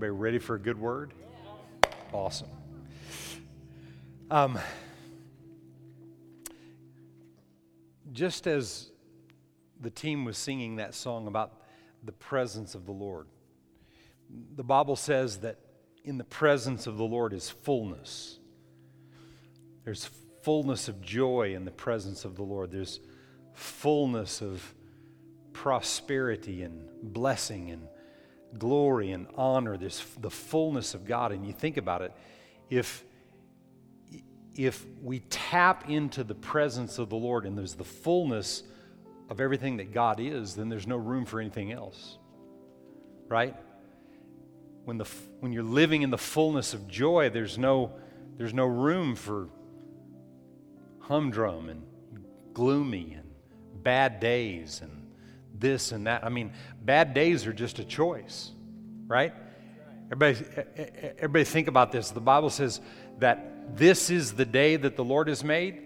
Everybody ready for a good word? Awesome. Um, just as the team was singing that song about the presence of the Lord, the Bible says that in the presence of the Lord is fullness. There's fullness of joy in the presence of the Lord. There's fullness of prosperity and blessing and glory and honor. There's the fullness of God. And you think about it, if if we tap into the presence of the Lord and there's the fullness of everything that God is, then there's no room for anything else. Right? When, the, when you're living in the fullness of joy, there's no, there's no room for humdrum and gloomy and bad days and this and that. I mean, bad days are just a choice, right? Everybody, everybody think about this. The Bible says that this is the day that the Lord has made.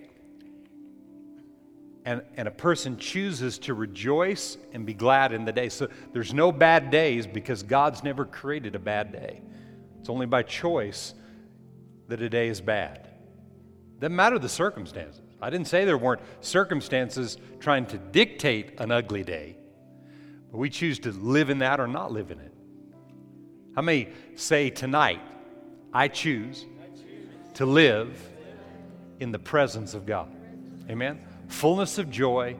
And, and a person chooses to rejoice and be glad in the day. So there's no bad days because God's never created a bad day. It's only by choice that a day is bad. Doesn't matter the circumstances. I didn't say there weren't circumstances trying to dictate an ugly day, but we choose to live in that or not live in it. How many say tonight, I choose to live in the presence of God? Amen? Fullness of joy,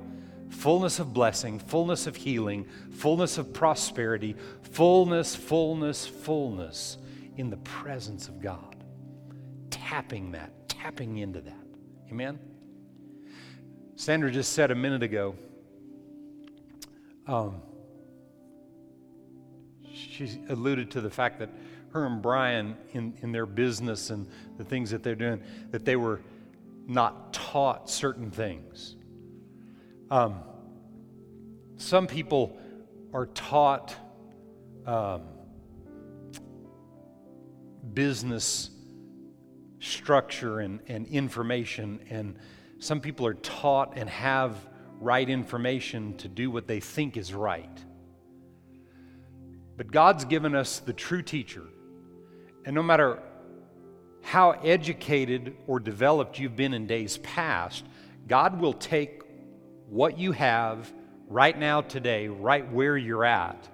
fullness of blessing, fullness of healing, fullness of prosperity, fullness, fullness, fullness in the presence of God tapping that, tapping into that. Amen? Sandra just said a minute ago, um, she alluded to the fact that her and Brian, in, in their business and the things that they're doing, that they were not taught certain things. Um, some people are taught um, business structure and, and information, and some people are taught and have right information to do what they think is right. But God's given us the true teacher, and no matter how educated or developed you've been in days past, God will take what you have right now, today, right where you're at,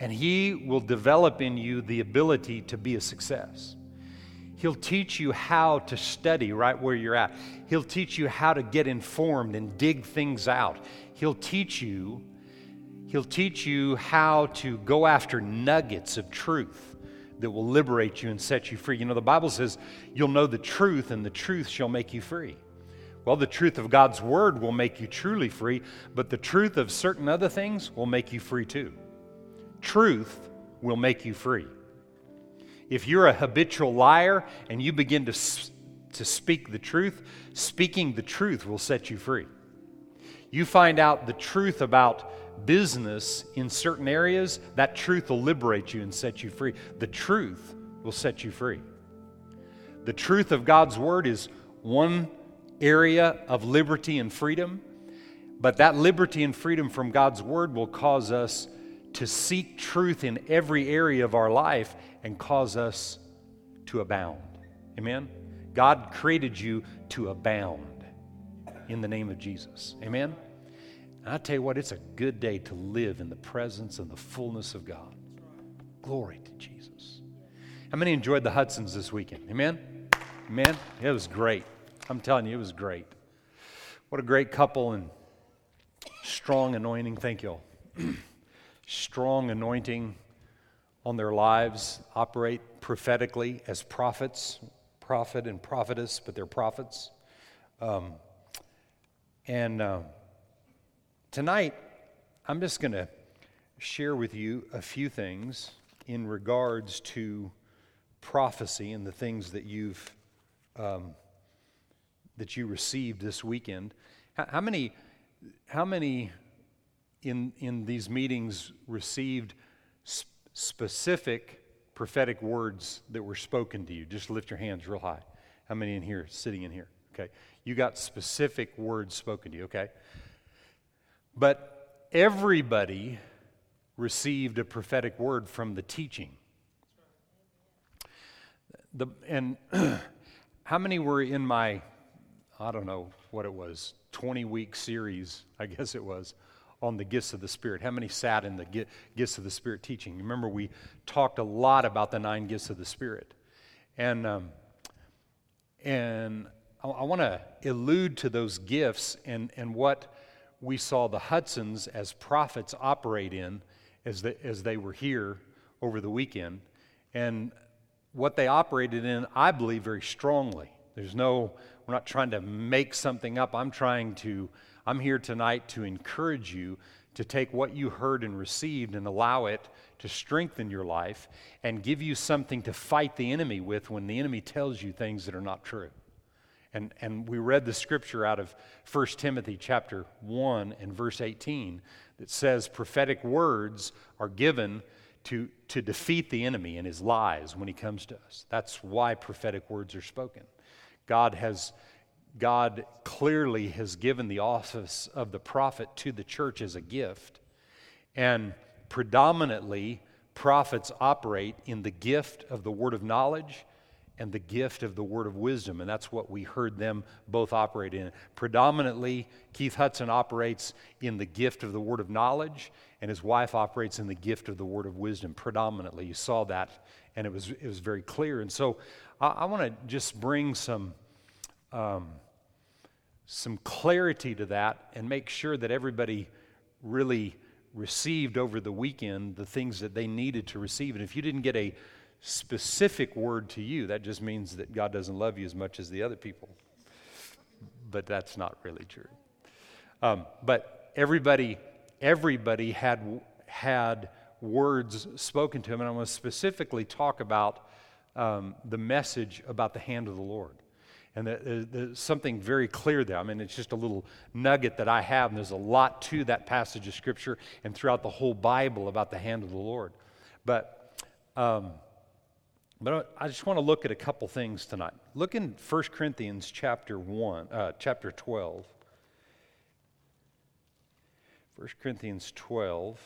and He will develop in you the ability to be a success. He'll teach you how to study right where you're at. He'll teach you how to get informed and dig things out. He'll teach you He'll teach you how to go after nuggets of truth that will liberate you and set you free. You know, the Bible says you'll know the truth, and the truth shall make you free. Well, the truth of God's word will make you truly free, but the truth of certain other things will make you free too. Truth will make you free. If you're a habitual liar and you begin to, to speak the truth, speaking the truth will set you free. You find out the truth about business in certain areas, that truth will liberate you and set you free. The truth will set you free. The truth of God's Word is one area of liberty and freedom, but that liberty and freedom from God's Word will cause us to seek truth in every area of our life and cause us to abound. Amen? God created you to abound in the name of Jesus. Amen? And I tell you what, it's a good day to live in the presence and the fullness of God. Glory to Jesus. How many enjoyed the Hudsons this weekend? Amen? Amen? It was great. I'm telling you, it was great. What a great couple and strong anointing. Thank you all. strong anointing on their lives, operate prophetically as prophets, prophet and prophetess, but they're prophets. Um, and uh, tonight, I'm just going to share with you a few things in regards to prophecy and the things that you've um, that you received this weekend. How, how many? How many in in these meetings received? Specific prophetic words that were spoken to you. Just lift your hands real high. How many in here, sitting in here? Okay. You got specific words spoken to you, okay? But everybody received a prophetic word from the teaching. the, and how many were in my, I don't know what it was, 20 week series, I guess it was, on the gifts of the Spirit? How many sat in the gifts of the Spirit teaching? Remember, we talked a lot about the nine gifts of the Spirit. And, um, and I, I want to allude to those gifts and, and what we saw the Hudsons as prophets operate in as, the, as they were here over the weekend. And what they operated in, I believe, very strongly. There's no, we're not trying to make something up. I'm trying to, I'm here tonight to encourage you to take what you heard and received and allow it to strengthen your life and give you something to fight the enemy with when the enemy tells you things that are not true. And, and we read the scripture out of 1 Timothy chapter 1 and verse 18 that says prophetic words are given to, to defeat the enemy and his lies when he comes to us. That's why prophetic words are spoken. God has God clearly has given the office of the prophet to the church as a gift. And predominantly, prophets operate in the gift of the word of knowledge and the gift of the word of wisdom. And that's what we heard them both operate in. Predominantly, Keith Hudson operates in the gift of the word of knowledge, and his wife operates in the gift of the word of wisdom. Predominantly, you saw that, and it was, it was very clear. And so I, I want to just bring some. Um, some clarity to that and make sure that everybody really received over the weekend the things that they needed to receive. And if you didn't get a specific word to you, that just means that God doesn't love you as much as the other people. But that's not really true. Um, but everybody, everybody had had words spoken to him, and I want to specifically talk about um, the message about the hand of the Lord. And there's something very clear there. I mean, it's just a little nugget that I have, and there's a lot to that passage of Scripture and throughout the whole Bible about the hand of the Lord. But um, but I just want to look at a couple things tonight. Look in 1 Corinthians chapter 1, uh, chapter 12. 1 Corinthians 12.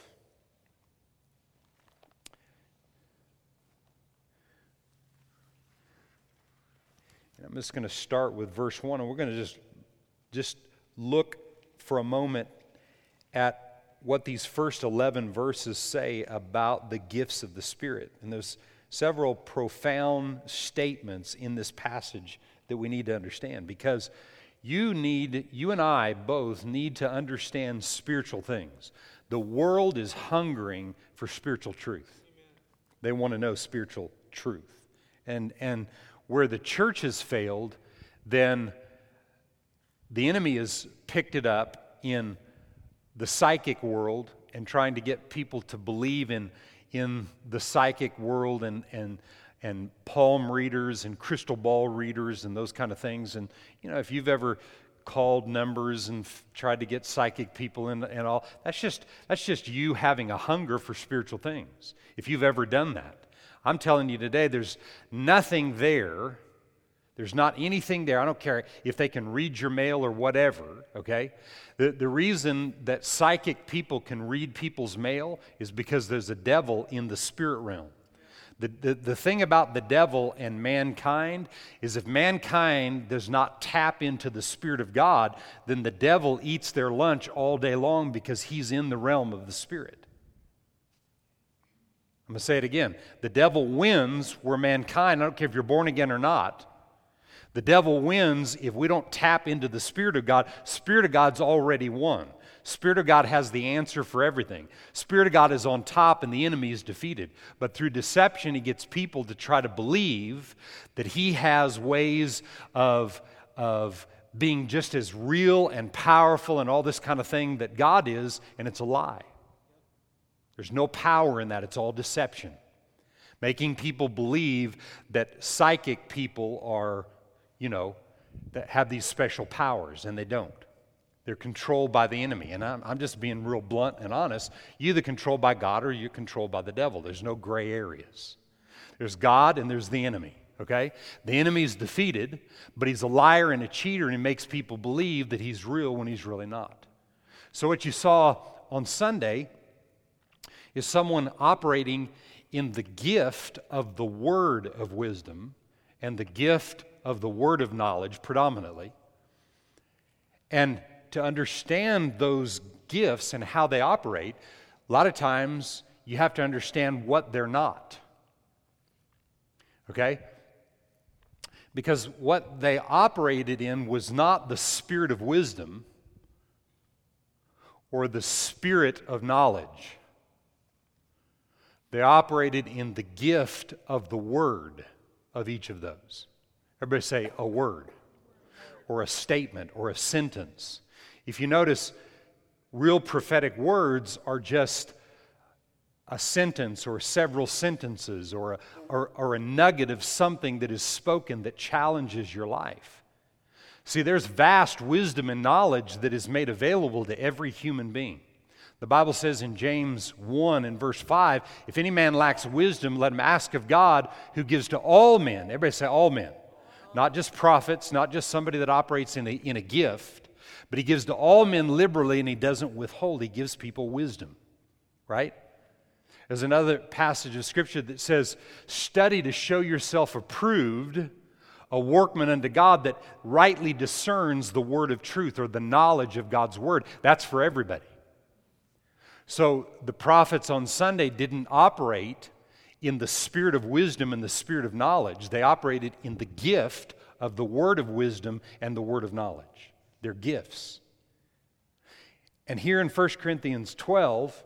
And I'm just going to start with verse 1, and we're going to just, just look for a moment at what these first 11 verses say about the gifts of the Spirit. And there's several profound statements in this passage that we need to understand because you need you and I both need to understand spiritual things. The world is hungering for spiritual truth. They want to know spiritual truth. And and where the church has failed, then the enemy has picked it up in the psychic world and trying to get people to believe in in the psychic world and, and, and palm readers and crystal ball readers and those kind of things. And, you know, if you've ever called numbers and f- tried to get psychic people in and all, that's just, that's just you having a hunger for spiritual things, if you've ever done that. I'm telling you today, there's nothing there. There's not anything there. I don't care if they can read your mail or whatever, okay? The, the reason that psychic people can read people's mail is because there's a devil in the spirit realm. The, the, the thing about the devil and mankind is if mankind does not tap into the Spirit of God, then the devil eats their lunch all day long because he's in the realm of the Spirit. I'm going to say it again. The devil wins where mankind, I don't care if you're born again or not, the devil wins if we don't tap into the Spirit of God. Spirit of God's already won. Spirit of God has the answer for everything. Spirit of God is on top and the enemy is defeated. But through deception, he gets people to try to believe that he has ways of, of being just as real and powerful and all this kind of thing that God is, and it's a lie. There's no power in that, it's all deception. Making people believe that psychic people are you know, that have these special powers, and they don't. They're controlled by the enemy. And I'm, I'm just being real blunt and honest. You're either controlled by God or you're controlled by the devil. There's no gray areas. There's God and there's the enemy, okay? The enemy is defeated, but he's a liar and a cheater, and he makes people believe that he's real when he's really not. So, what you saw on Sunday is someone operating in the gift of the word of wisdom and the gift of the word of knowledge predominantly. And to understand those gifts and how they operate, a lot of times you have to understand what they're not. Okay? Because what they operated in was not the spirit of wisdom or the spirit of knowledge. They operated in the gift of the word of each of those. Everybody say a word or a statement or a sentence. If you notice, real prophetic words are just a sentence or several sentences or a, or, or, a nugget of something that is spoken that challenges your life. See, there's vast wisdom and knowledge that is made available to every human being. The Bible says in James 1 and verse 5 if any man lacks wisdom, let him ask of God who gives to all men. Everybody say, all men. Not just prophets, not just somebody that operates in a, in a gift, but he gives to all men liberally and he doesn't withhold. He gives people wisdom, right? There's another passage of Scripture that says, Study to show yourself approved, a workman unto God that rightly discerns the word of truth or the knowledge of God's word. That's for everybody. So the prophets on Sunday didn't operate in the spirit of wisdom and the spirit of knowledge. They operated in the gift of the word of wisdom and the word of knowledge. They're gifts. And here in 1 Corinthians 12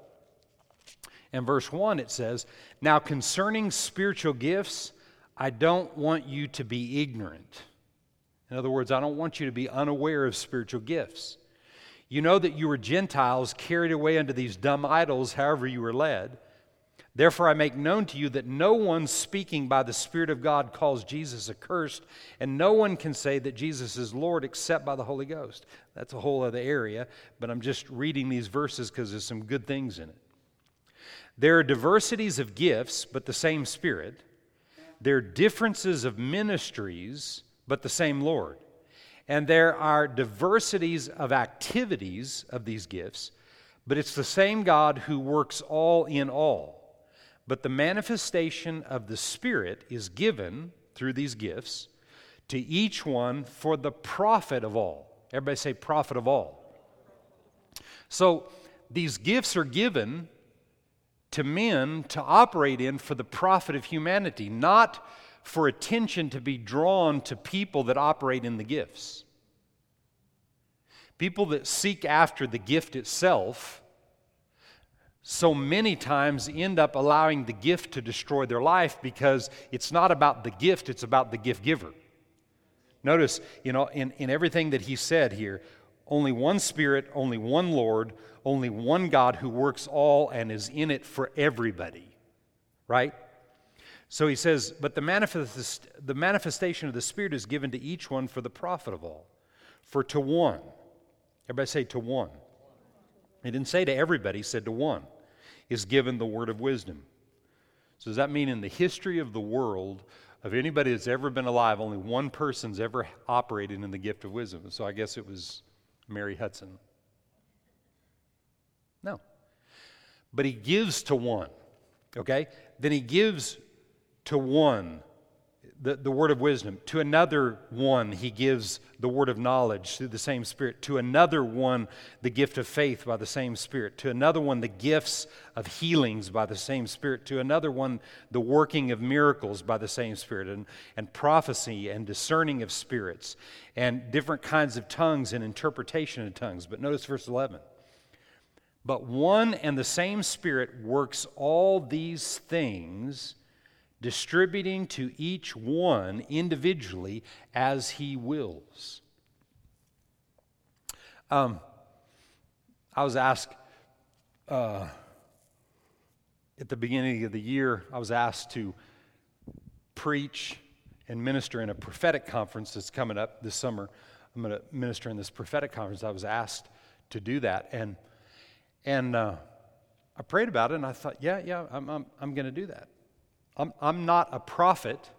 and verse 1, it says, Now concerning spiritual gifts, I don't want you to be ignorant. In other words, I don't want you to be unaware of spiritual gifts. You know that you were Gentiles carried away unto these dumb idols, however you were led. Therefore, I make known to you that no one speaking by the Spirit of God calls Jesus accursed, and no one can say that Jesus is Lord except by the Holy Ghost. That's a whole other area, but I'm just reading these verses because there's some good things in it. There are diversities of gifts, but the same Spirit. There are differences of ministries, but the same Lord. And there are diversities of activities of these gifts, but it's the same God who works all in all. But the manifestation of the Spirit is given through these gifts to each one for the profit of all. Everybody say, profit of all. So these gifts are given to men to operate in for the profit of humanity, not for attention to be drawn to people that operate in the gifts. People that seek after the gift itself so many times end up allowing the gift to destroy their life because it's not about the gift, it's about the gift giver. Notice, you know, in, in everything that he said here, only one Spirit, only one Lord, only one God who works all and is in it for everybody. Right? So he says, but the, manifest, the manifestation of the Spirit is given to each one for the profit of all. For to one, everybody say to one. He didn't say to everybody, he said to one, is given the word of wisdom. So does that mean in the history of the world, of anybody that's ever been alive, only one person's ever operated in the gift of wisdom? So I guess it was Mary Hudson. No. But he gives to one, okay? Then he gives to one the, the word of wisdom. To another one, he gives the word of knowledge through the same Spirit. To another one, the gift of faith by the same Spirit. To another one, the gifts of healings by the same Spirit. To another one, the working of miracles by the same Spirit. And, and prophecy and discerning of spirits. And different kinds of tongues and interpretation of tongues. But notice verse 11. But one and the same Spirit works all these things distributing to each one individually as he wills. Um, I was asked uh, at the beginning of the year, I was asked to preach and minister in a prophetic conference that's coming up this summer. I'm going to minister in this prophetic conference. I was asked to do that. And, and uh, I prayed about it and I thought, yeah, yeah, I'm, I'm, I'm going to do that. I'm, I'm not a prophet,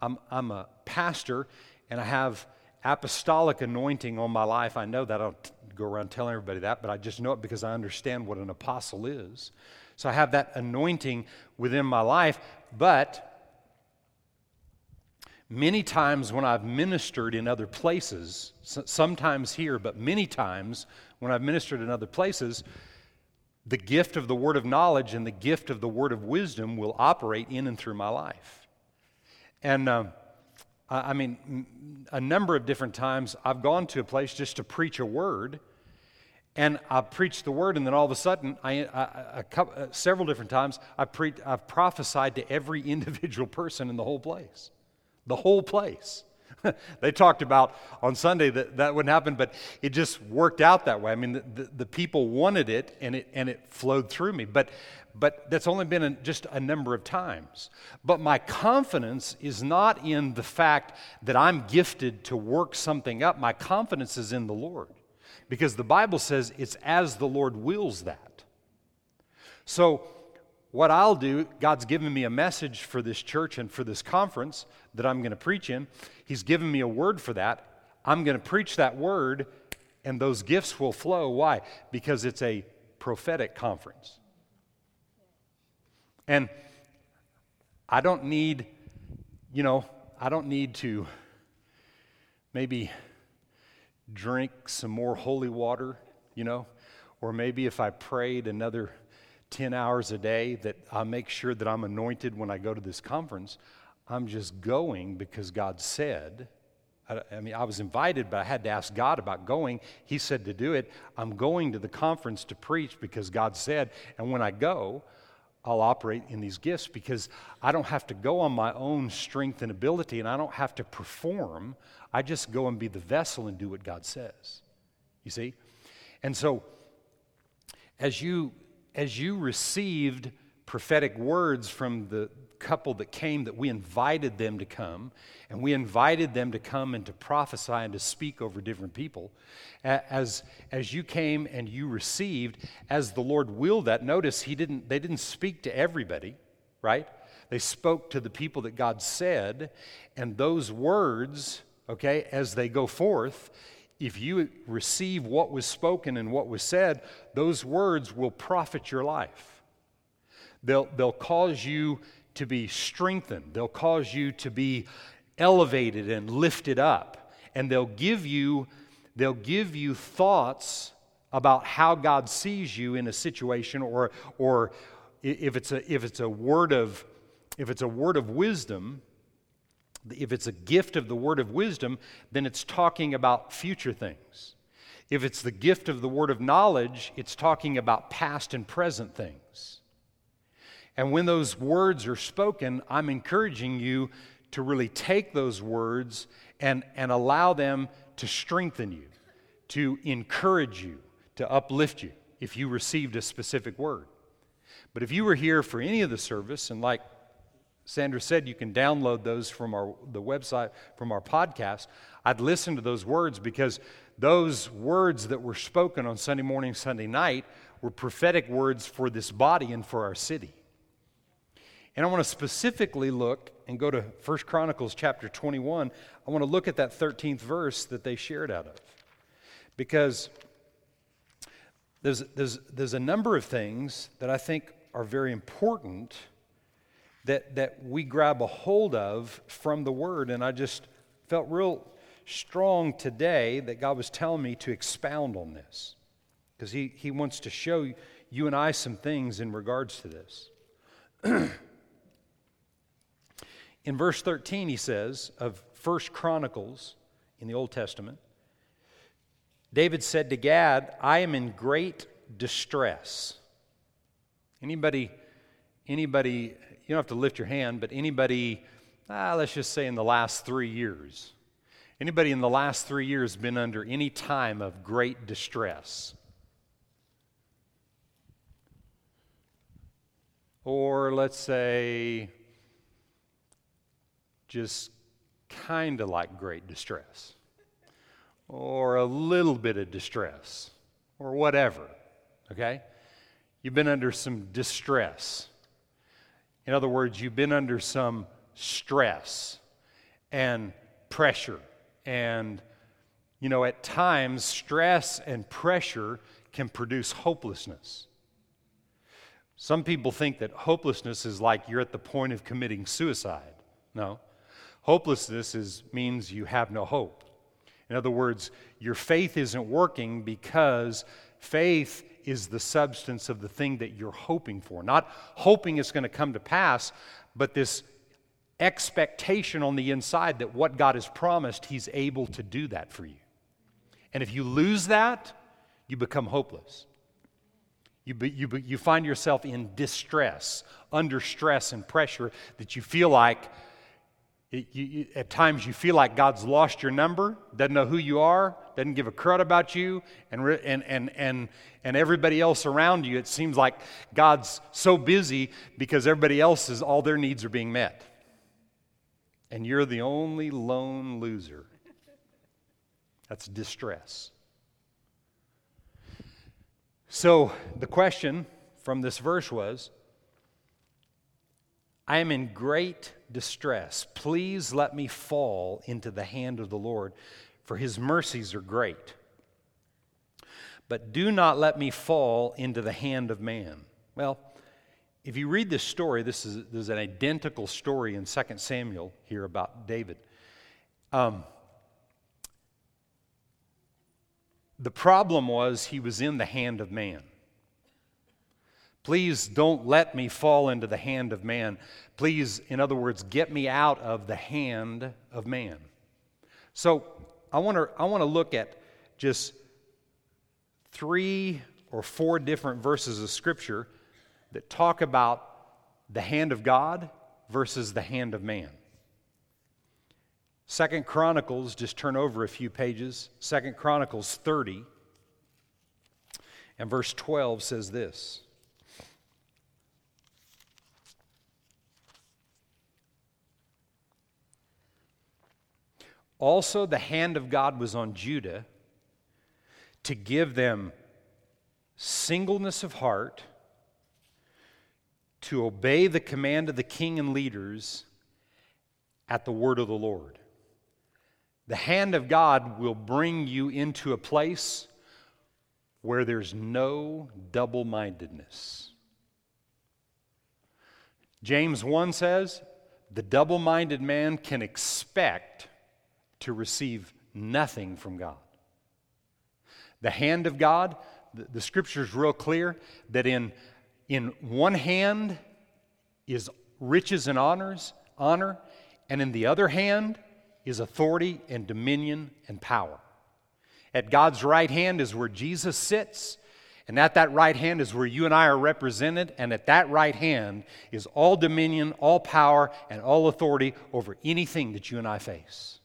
I'm, I'm a pastor, and I have apostolic anointing on my life. I know that. I don't go around telling everybody that, but I just know it because I understand what an apostle is. So I have that anointing within my life, but Many times when I've ministered in other places, sometimes here, but many times when I've ministered in other places, the gift of the word of knowledge and the gift of the word of wisdom will operate in and through my life. And uh, I mean, a number of different times I've gone to a place just to preach a word, and I preached the word, and then all of a sudden, I, I, couple, uh, several different times, I pre- I've prophesied to every individual person in the whole place the whole place. they talked about on Sunday that that wouldn't happen, but it just worked out that way. I mean, the, the, the people wanted it and, it, and it flowed through me. But, but that's only been just a number of times. But my confidence is not in the fact that I'm gifted to work something up, my confidence is in the Lord. Because the Bible says it's as the Lord wills that. So, what I'll do, God's given me a message for this church and for this conference that I'm going to preach in. He's given me a word for that. I'm going to preach that word, and those gifts will flow. Why? Because it's a prophetic conference. And I don't need, you know, I don't need to maybe drink some more holy water, you know, or maybe if I prayed another 10 hours a day that I make sure that I'm anointed when I go to this conference. I'm just going because God said. I, I, mean, I was invited, but I had to ask God about going. He said to do it. I'm going to the conference to preach because God said. And when I go, I'll operate in these gifts because I don't have to go on my own strength and ability and I don't have to perform. I just go and be the vessel and do what God says. You see? And so, as you as you received prophetic words from the couple that came, that we invited them to come, and we invited them to come and to prophesy and to speak over different people. As, as you came and you received, as the Lord willed that, notice he didn't, they didn't speak to everybody, right? They spoke to the people that God said, and those words, okay, as they go forth, if you receive what was spoken and what was said, those words will profit your life. They'll, they'll cause you to be strengthened, they'll cause you to be elevated and lifted up, and they'll give you, they'll give you thoughts about how God sees you in a situation or, or if it's a, if it's a word of if it's a word of wisdom if it's a gift of the word of wisdom, then it's talking about future things. If it's the gift of the word of knowledge, it's talking about past and present things. And when those words are spoken, I'm encouraging you to really take those words and, and allow them to strengthen you, to encourage you, to uplift you if you received a specific word. But if you were here for any of the service, and like Sandra said you can download those from our, the website, from our podcast. I'd listen to those words because those words that were spoken on Sunday morning, Sunday night were prophetic words for this body and for our city. And I want to specifically look and go to 1 Chronicles chapter 21. I want to look at that 13th verse that they shared out of. Because there's, there's, there's a number of things that I think are very important that, that we grab a hold of from the Word. And I just felt real strong today that God was telling me to expound on this because he, he wants to show you and I some things in regards to this. in verse 13, he says of First Chronicles in the Old Testament, David said to Gad, I am in great distress. Anybody, anybody you don't have to lift your hand, but anybody, ah, let's just say in the last three years, anybody in the last three years been under any time of great distress? Or let's say, just kind of like great distress, or a little bit of distress, or whatever, okay? You've been under some distress. In other words, you've been under some stress and pressure. And, you know, at times, stress and pressure can produce hopelessness. Some people think that hopelessness is like you're at the point of committing suicide. No. Hopelessness is, means you have no hope. In other words, your faith isn't working because faith is the substance of the thing that you're hoping for. Not hoping it's going to come to pass, but this expectation on the inside that what God has promised, He's able to do that for you. And if you lose that, you become hopeless. You, be, you, be, you find yourself in distress, under stress and pressure that you feel like, it, you, at times, you feel like God's lost your number, doesn't know who you are, doesn't give a crud about you, and, and, and, and, and everybody else around you. It seems like God's so busy because everybody else is, all their needs are being met. And you're the only lone loser. That's distress. So the question from this verse was I am in great distress. Please let me fall into the hand of the Lord, for his mercies are great. But do not let me fall into the hand of man. Well, if you read this story, this is, this is an identical story in 2 Samuel here about David. Um, the problem was he was in the hand of man. Please don't let me fall into the hand of man. Please, in other words, get me out of the hand of man. So I want to I want to look at just three or four different verses of scripture that talk about the hand of God versus the hand of man. Second Chronicles, just turn over a few pages. Second Chronicles 30 and verse 12 says this. Also, the hand of God was on Judah to give them singleness of heart to obey the command of the king and leaders at the word of the Lord. The hand of God will bring you into a place where there's no double mindedness. James 1 says, The double minded man can expect to receive nothing from God. The hand of God, the, the scripture is real clear that in in one hand is riches and honors, honor, and in the other hand is authority and dominion and power. At God's right hand is where Jesus sits, and at that right hand is where you and I are represented, and at that right hand is all dominion, all power, and all authority over anything that you and I face.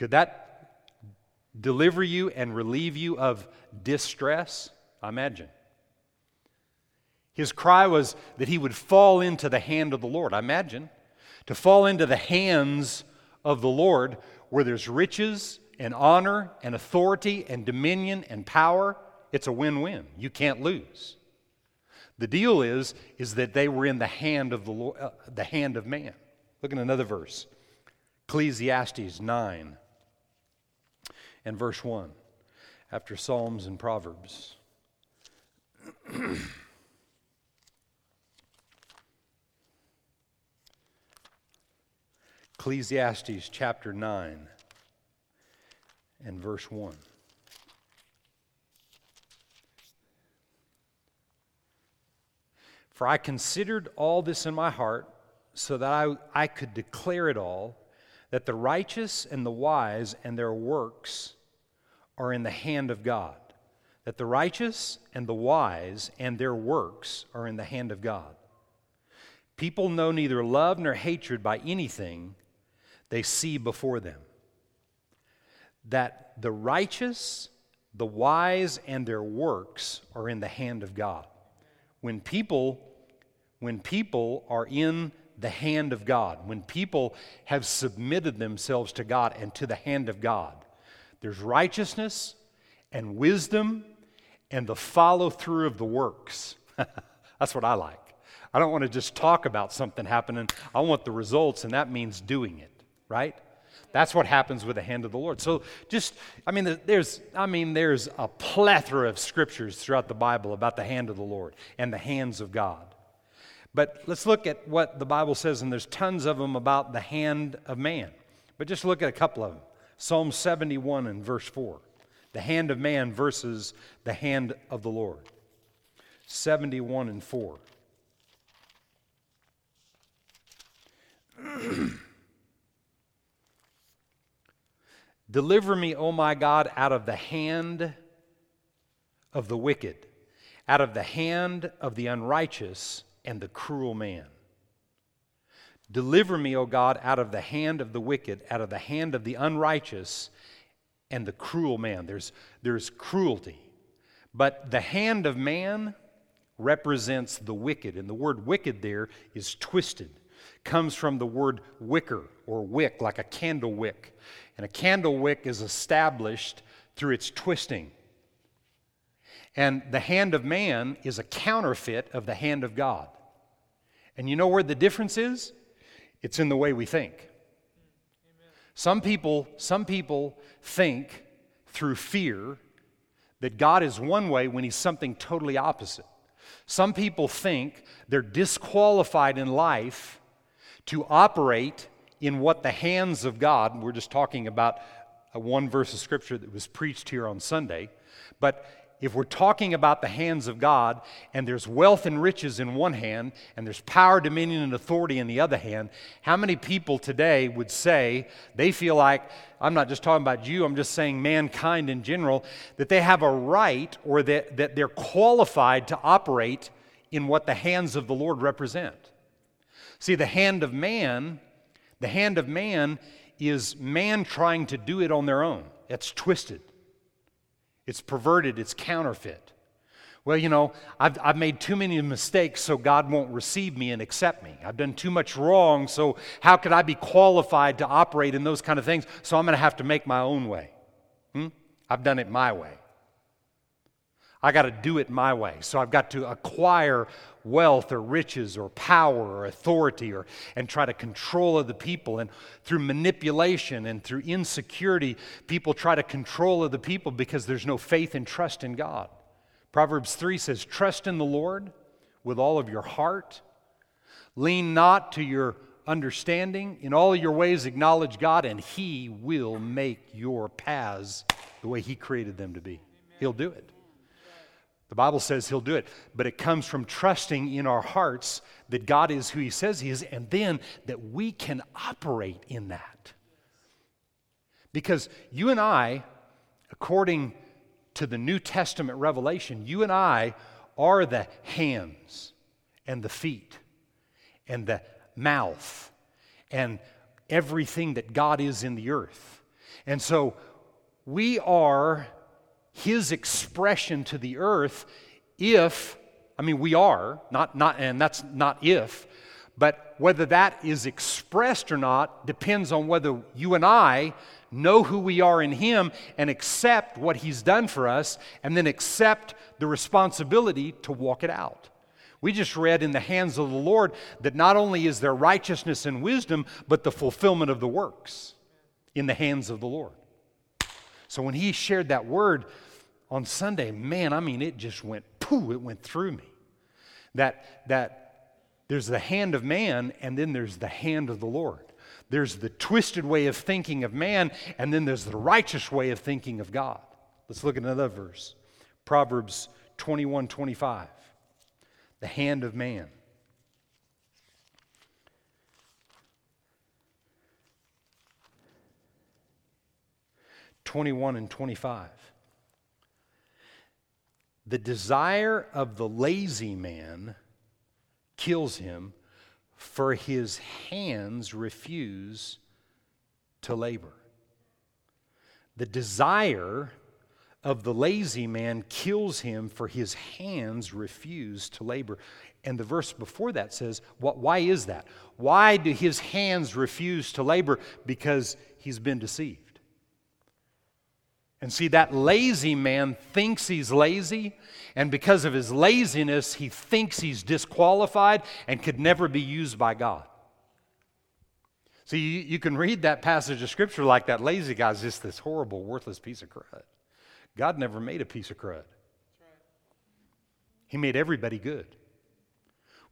Could that deliver you and relieve you of distress? I imagine. His cry was that he would fall into the hand of the Lord. I imagine to fall into the hands of the Lord where there's riches and honor and authority and dominion and power. It's a win-win. You can't lose. The deal is is that they were in the hand of the Lord, uh, the hand of man. Look at another verse. Ecclesiastes 9 and verse 1 after Psalms and Proverbs. Ecclesiastes chapter 9 and verse 1. For I considered all this in my heart so that I, I could declare it all, that the righteous and the wise and their works are in the hand of God. That the righteous and the wise and their works are in the hand of God. People know neither love nor hatred by anything they see before them. That the righteous, the wise, and their works are in the hand of God. When people, when people are in the hand of God, when people have submitted themselves to God and to the hand of God, there's righteousness and wisdom and the follow through of the works. That's what I like. I don't want to just talk about something happening. I want the results, and that means doing it right? That's what happens with the hand of the Lord. So just, I mean, there's, I mean, there's a plethora of scriptures throughout the Bible about the hand of the Lord and the hands of God. But let's look at what the Bible says, and there's tons of them about the hand of man. But just look at a couple of them Psalm 71 and verse 4. The hand of man versus the hand of the Lord. 71 and 4. Deliver me, O my God, out of the hand of the wicked, out of the hand of the unrighteous and the cruel man. Deliver me, O God, out of the hand of the wicked, out of the hand of the unrighteous and the cruel man. There's, there's cruelty. But the hand of man represents the wicked. And the word wicked there is twisted. Comes from the word wicker or wick, like a candle wick. And a candle wick is established through its twisting. And the hand of man is a counterfeit of the hand of God. And you know where the difference is? It's in the way we think. Some people, some people think through fear that God is one way when he's something totally opposite. Some people think they're disqualified in life to operate in what the hands of God, we're just talking about a one verse of scripture that was preached here on Sunday, but if we're talking about the hands of God and there's wealth and riches in one hand and there's power, dominion, and authority in the other hand, how many people today would say they feel like, I'm not just talking about you, I'm just saying mankind in general, that they have a right or that, that they're qualified to operate in what the hands of the Lord represent? See, the hand of man, the hand of man is man trying to do it on their own. It's twisted. It's perverted, it's counterfeit. Well, you know, I've, I've made too many mistakes, so God won't receive me and accept me. I've done too much wrong, so how could I be qualified to operate in those kind of things? So I'm going to have to make my own way. Hmm? I've done it my way. I got to do it my way. So I've got to acquire wealth or riches or power or authority or and try to control other people and through manipulation and through insecurity people try to control other people because there's no faith and trust in God. Proverbs 3 says trust in the Lord with all of your heart. Lean not to your understanding. In all your ways acknowledge God and he will make your paths the way he created them to be. He'll do it. The Bible says He'll do it, but it comes from trusting in our hearts that God is who He says He is, and then that we can operate in that. Because you and I, according to the New Testament revelation, you and I are the hands and the feet and the mouth and everything that God is in the earth. And so we are his expression to the earth if, I mean, we are, not, not, and that's not if, but whether that is expressed or not depends on whether you and I know who we are in Him and accept what He's done for us and then accept the responsibility to walk it out. We just read in the hands of the Lord that not only is there righteousness and wisdom, but the fulfillment of the works in the hands of the Lord. So when He shared that word, on Sunday, man, I mean, it just went pooh, it went through me. That, that there's the hand of man, and then there's the hand of the Lord. There's the twisted way of thinking of man, and then there's the righteous way of thinking of God. Let's look at another verse Proverbs 21 25. The hand of man. Twenty-one and twenty-five. The desire of the lazy man kills him, for his hands refuse to labor. The desire of the lazy man kills him, for his hands refuse to labor. And the verse before that says, what, Why is that? Why do his hands refuse to labor? Because he's been deceived. And see, that lazy man thinks he's lazy, and because of his laziness, he thinks he's disqualified and could never be used by God. See, you, you can read that passage of Scripture like that lazy guy's just this horrible, worthless piece of crud. God never made a piece of crud, He made everybody good.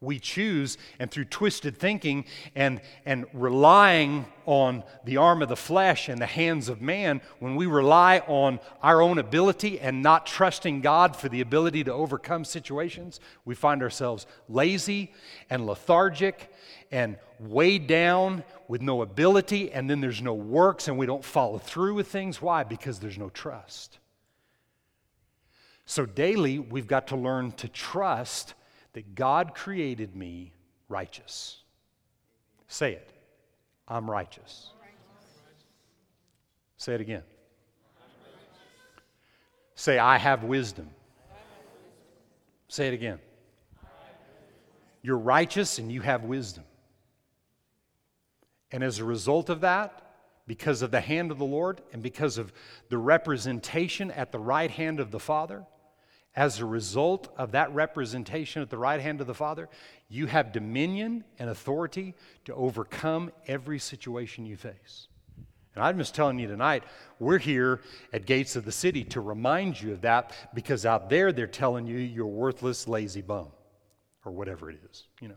We choose, and through twisted thinking and, and relying on the arm of the flesh and the hands of man, when we rely on our own ability and not trusting God for the ability to overcome situations, we find ourselves lazy and lethargic and weighed down with no ability, and then there's no works, and we don't follow through with things. Why? Because there's no trust. So daily, we've got to learn to trust that God created me righteous. Say it. I'm righteous. Say it again. Say, I have wisdom. Say it again. You're righteous and you have wisdom. And as a result of that, because of the hand of the Lord and because of the representation at the right hand of the Father, as a result of that representation at the right hand of the Father, you have dominion and authority to overcome every situation you face. And I'm just telling you tonight, we're here at Gates of the City to remind you of that because out there they're telling you you're worthless, lazy bum, or whatever it is, you know.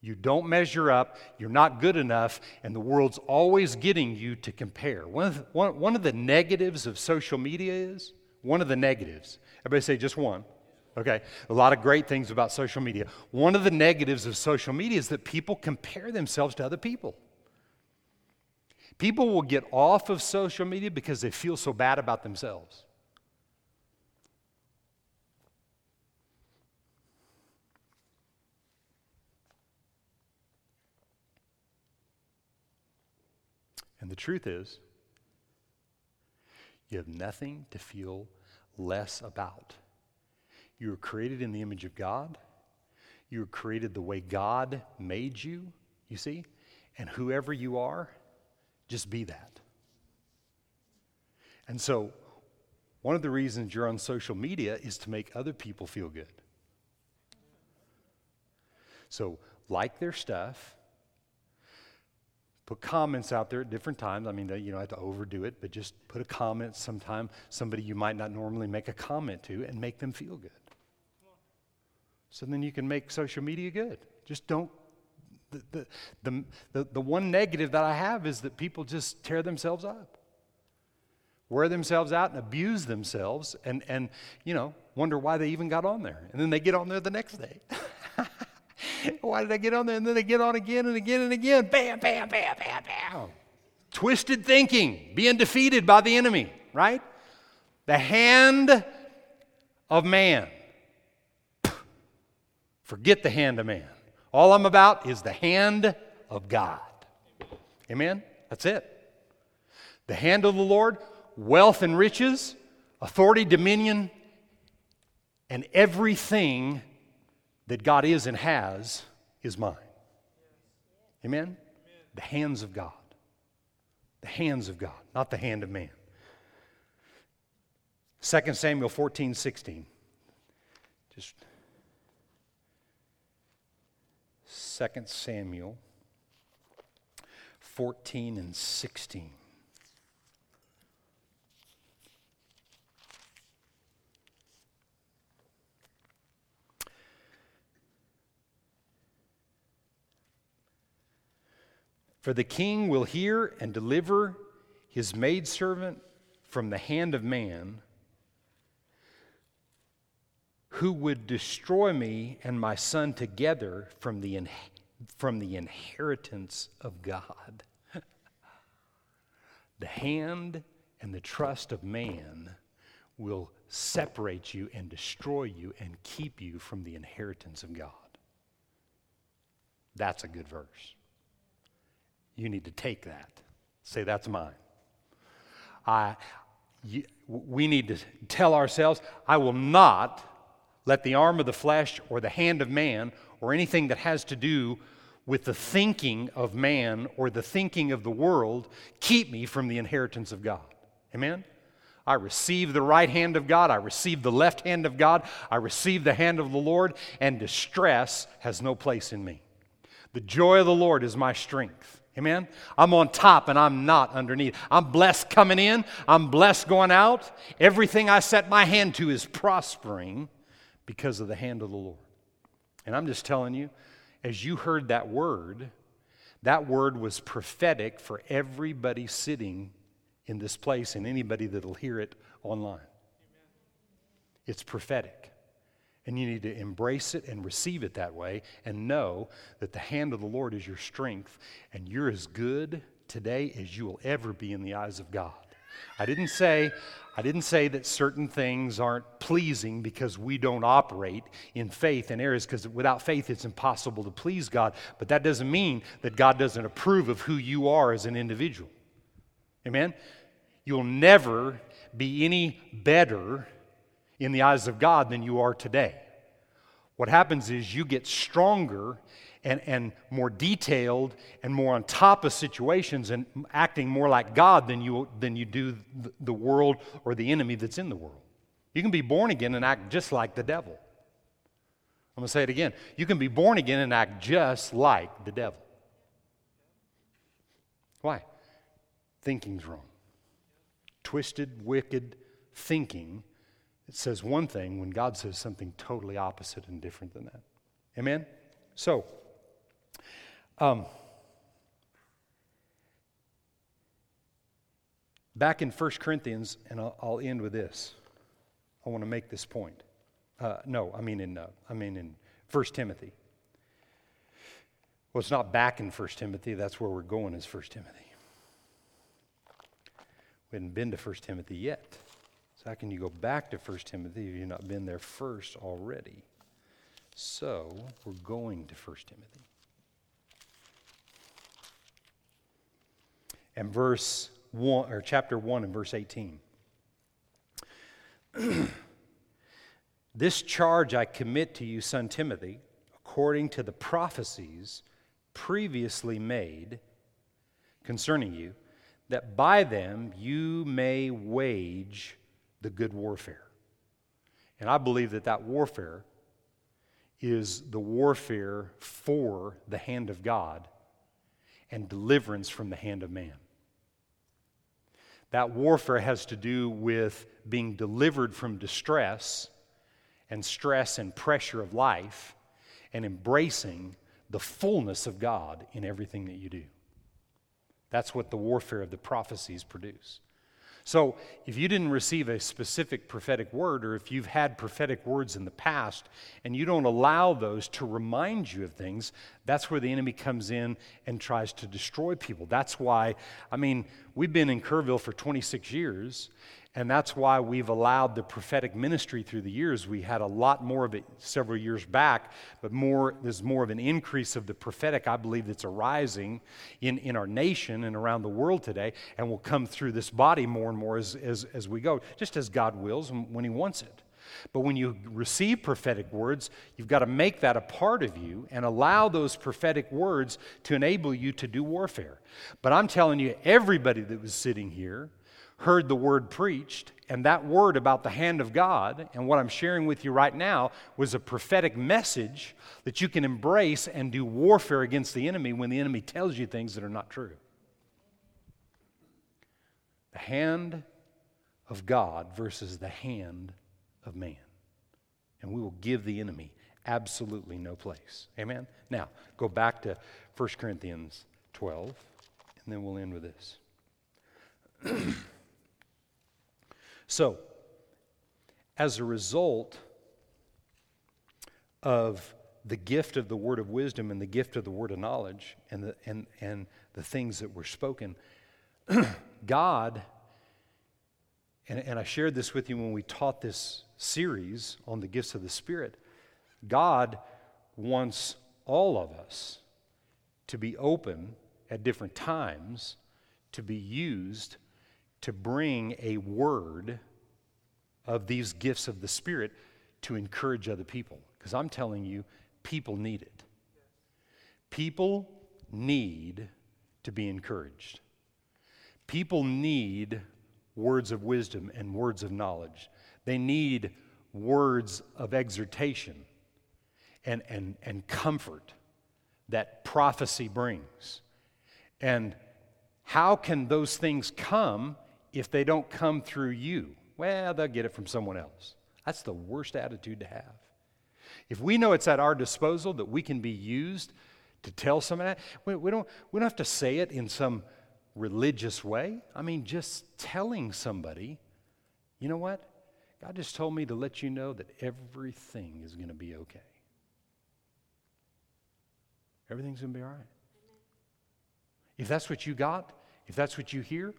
You don't measure up, you're not good enough, and the world's always getting you to compare. One of the, one, one of the negatives of social media is one of the negatives. Everybody say just one. Okay, a lot of great things about social media. One of the negatives of social media is that people compare themselves to other people. People will get off of social media because they feel so bad about themselves. And the truth is, you have nothing to feel less about. You were created in the image of God. You were created the way God made you, you see? And whoever you are, just be that. And so, one of the reasons you're on social media is to make other people feel good. So, like their stuff, put comments out there at different times. I mean, you don't have to overdo it, but just put a comment sometime, somebody you might not normally make a comment to, and make them feel good. So then you can make social media good. Just don't. The, the, the, the, one negative that I have is that people just tear themselves up, wear themselves out, and abuse themselves, and, and you know, wonder why they even got on there. And then they get on there the next day. Why did I get on there? And then they get on again and again and again. Bam, bam, bam, bam, bam. Oh. Twisted thinking, being defeated by the enemy, right? The hand of man. Forget the hand of man. All I'm about is the hand of God. Amen? That's it. The hand of the Lord, wealth and riches, authority, dominion, and everything that God is and has is mine. Amen? Amen? The hands of God. The hands of God, not the hand of man. 2 Samuel 14, 16. Just 2 Samuel 14 and 16. For the king will hear and deliver his maidservant from the hand of man who would destroy me and my son together from the, in, from the inheritance of God. the hand and the trust of man will separate you and destroy you and keep you from the inheritance of God. That's a good verse. You need to take that. Say, that's mine. I, you, we need to tell ourselves, I will not let the arm of the flesh or the hand of man or anything that has to do with the thinking of man or the thinking of the world keep me from the inheritance of God. Amen? I receive the right hand of God. I receive the left hand of God. I receive the hand of the Lord, and distress has no place in me. The joy of the Lord is my strength. Amen? I'm on top and I'm not underneath. I'm blessed coming in, I'm blessed going out. Everything I set my hand to is prospering because of the hand of the Lord. And I'm just telling you, as you heard that word, that word was prophetic for everybody sitting in this place and anybody that'll hear it online. It's prophetic. And you need to embrace it and receive it that way and know that the hand of the Lord is your strength and you're as good today as you will ever be in the eyes of God. I didn't say I didn't say that certain things aren't pleasing because we don't operate in faith in areas because without faith it's impossible to please God, but that doesn't mean that God doesn't approve of who you are as an individual. Amen. You'll never be any better in the eyes of God than you are today. What happens is you get stronger and, and more detailed and more on top of situations and acting more like God than you, than you do the world or the enemy that's in the world. You can be born again and act just like the devil. I'm going to say it again. You can be born again and act just like the devil. Why? Thinking's wrong. Twisted, wicked thinking it says one thing when God says something totally opposite and different than that. Amen? So, um, back in 1 Corinthians, and I'll, I'll, end with this. I want to make this point. Uh, no, I mean in uh, I mean in 1 Timothy. Well, it's not back in 1 Timothy. That's where we're going. Is 1 Timothy. We hadn't been to 1 Timothy yet. So, how can you go back to 1 Timothy if you've not been there first already? So, we're going to 1 Timothy. And verse 1, or chapter 1 and verse 18. this charge I commit to you, son Timothy, according to the prophecies previously made concerning you, that by them you may wage the good warfare. And I believe that that warfare is the warfare for the hand of God and deliverance from the hand of man. That warfare has to do with being delivered from distress and stress and pressure of life and embracing the fullness of God in everything that you do. That's what the warfare of the prophecies produce. So, if you didn't receive a specific prophetic word, or if you've had prophetic words in the past and you don't allow those to remind you of things, that's where the enemy comes in and tries to destroy people. That's why, I mean, we've been in Kerrville for 26 years, and that's why we've allowed the prophetic ministry through the years. We had a lot more of it several years back, but more, there's more of an increase of the prophetic, I believe, that's arising in, in our nation and around the world today, and will come through this body more and more as, as, as we go, just as God wills and when He wants it. But when you receive prophetic words, you've got to make that a part of you and allow those prophetic words to enable you to do warfare. But I'm telling you, everybody that was sitting here, heard the word preached, and that word about the hand of God and what I'm sharing with you right now was a prophetic message that you can embrace and do warfare against the enemy when the enemy tells you things that are not true. The hand of God versus the hand of man. And we will give the enemy absolutely no place. Amen? Now, go back to 1 Corinthians 12, and then we'll end with this. So, as a result of the gift of the word of wisdom and the gift of the word of knowledge and the, and, and the things that were spoken, God, and, and I shared this with you when we taught this series on the gifts of the Spirit, God wants all of us to be open at different times to be used to bring a word of these gifts of the Spirit to encourage other people. Because I'm telling you, people need it. People need to be encouraged. People need words of wisdom and words of knowledge. They need words of exhortation and, and, and comfort that prophecy brings. And how can those things come if they don't come through you, well, they'll get it from someone else. That's the worst attitude to have. If we know it's at our disposal that we can be used to tell somebody, we, we, don't, we don't have to say it in some religious way. I mean, just telling somebody, you know what? God just told me to let you know that everything is going to be okay. Everything's going to be all right. If that's what you got, if that's what you hear,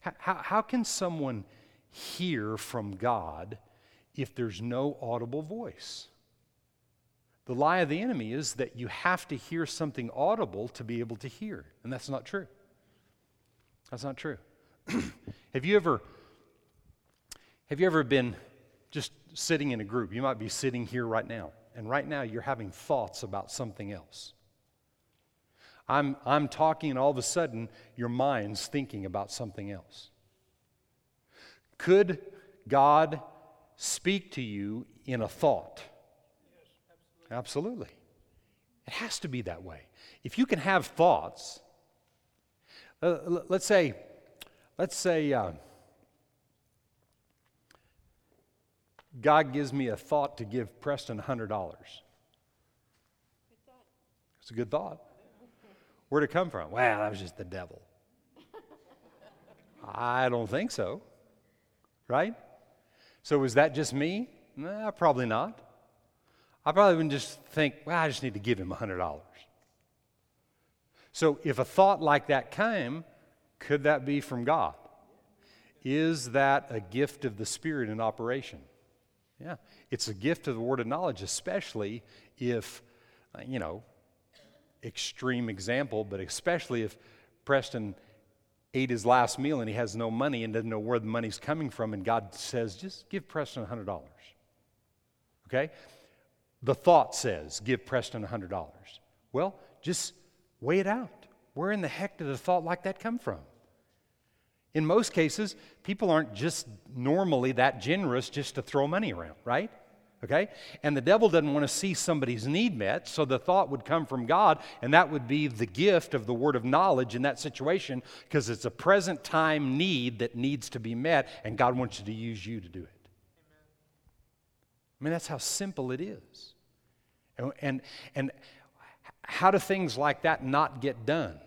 how, how can someone hear from God if there's no audible voice? The lie of the enemy is that you have to hear something audible to be able to hear, and that's not true. That's not true. have you ever have you ever been just sitting in a group? You might be sitting here right now, and right now you're having thoughts about something else. I'm, I'm talking, and all of a sudden, your mind's thinking about something else. Could God speak to you in a thought? Yes, absolutely. absolutely. It has to be that way. If you can have thoughts, uh, let's say, let's say, uh, God gives me a thought to give Preston $100. It's a good thought. Where'd it come from? Well, that was just the devil. I don't think so. Right? So was that just me? Nah, probably not. I probably wouldn't just think, well, I just need to give him $100. So if a thought like that came, could that be from God? Is that a gift of the Spirit in operation? Yeah. It's a gift of the word of knowledge, especially if, uh, you know, extreme example, but especially if Preston ate his last meal and he has no money and doesn't know where the money's coming from, and God says, just give Preston $100. Okay? The thought says, give Preston $100. Well, just weigh it out. Where in the heck did a thought like that come from? In most cases, people aren't just normally that generous just to throw money around, right? Okay? And the devil doesn't want to see somebody's need met, so the thought would come from God, and that would be the gift of the word of knowledge in that situation because it's a present time need that needs to be met, and God wants you to use you to do it. I mean, that's how simple it is. And, and, and how do things like that not get done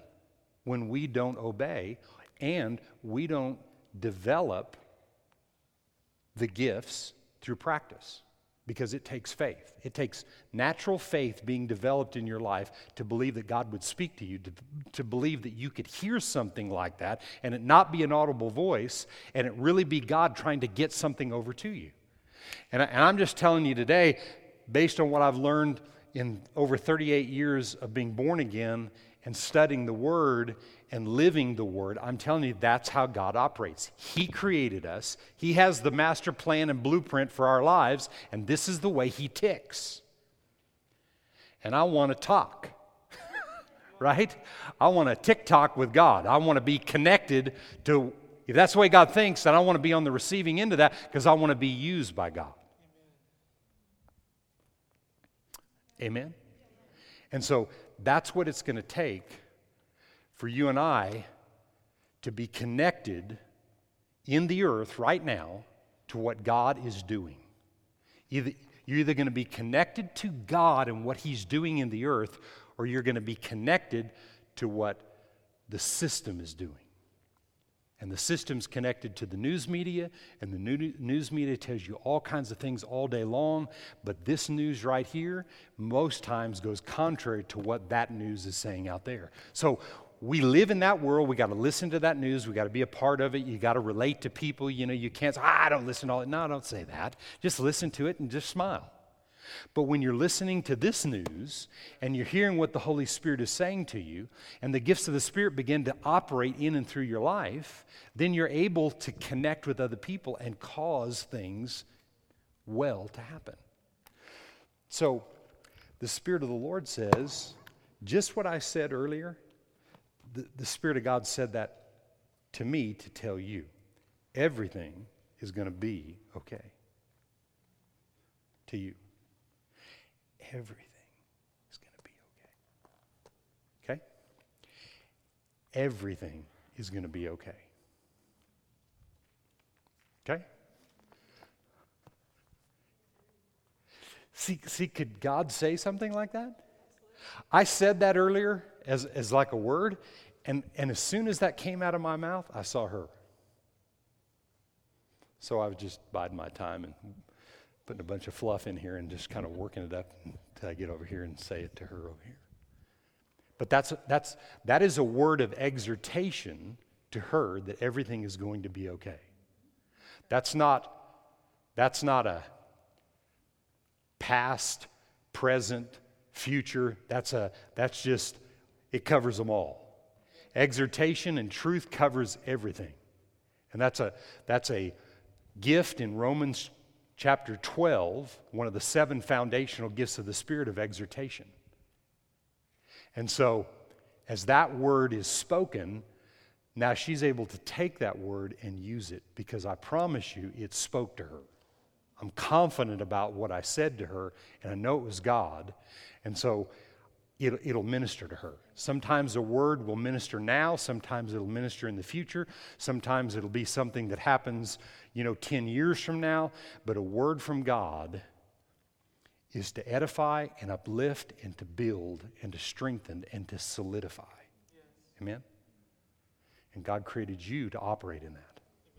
when we don't obey and we don't develop the gifts through practice because it takes faith. It takes natural faith being developed in your life to believe that God would speak to you, to, to believe that you could hear something like that and it not be an audible voice and it really be God trying to get something over to you. And, I, and I'm just telling you today, based on what I've learned in over 38 years of being born again and studying the Word and living the Word, I'm telling you, that's how God operates. He created us, He has the master plan and blueprint for our lives, and this is the way He ticks. And I want to talk, right? I want to tick tock with God. I want to be connected to, if that's the way God thinks, then I want to be on the receiving end of that because I want to be used by God. Amen? And so that's what it's going to take for you and I to be connected in the earth right now to what God is doing. Either, you're either going to be connected to God and what He's doing in the earth, or you're going to be connected to what the system is doing. And the system's connected to the news media, and the news media tells you all kinds of things all day long. But this news right here, most times goes contrary to what that news is saying out there. So we live in that world. We got to listen to that news. We got to be a part of it. You got to relate to people. You know, you can't say, ah, I don't listen to all it. No, don't say that. Just listen to it and just smile. But when you're listening to this news and you're hearing what the Holy Spirit is saying to you, and the gifts of the Spirit begin to operate in and through your life, then you're able to connect with other people and cause things well to happen. So, the Spirit of the Lord says, just what I said earlier the, the Spirit of God said that to me to tell you everything is going to be okay. To you. Everything is going to be okay. Okay? Everything is going to be okay. Okay? See, see, could God say something like that? I said that earlier as, as like a word, and, and as soon as that came out of my mouth, I saw her. So I was just biding my time and putting a bunch of fluff in here and just kind of working it up until I get over here and say it to her over here. But that's, that's, that is a word of exhortation to her that everything is going to be okay. That's not, that's not a past, present, future. That's, a, that's just, it covers them all. Exhortation and truth covers everything. And that's a, that's a gift in Romans chapter 12, one of the seven foundational gifts of the Spirit of exhortation. And so, as that word is spoken, now she's able to take that word and use it because I promise you it spoke to her. I'm confident about what I said to her, and I know it was God. And so it'll, it'll minister to her. Sometimes a word will minister now, sometimes it'll minister in the future, sometimes it'll be something that happens, you know, 10 years from now. But a word from God is to edify and uplift and to build and to strengthen and to solidify. Yes. Amen? And God created you to operate in that.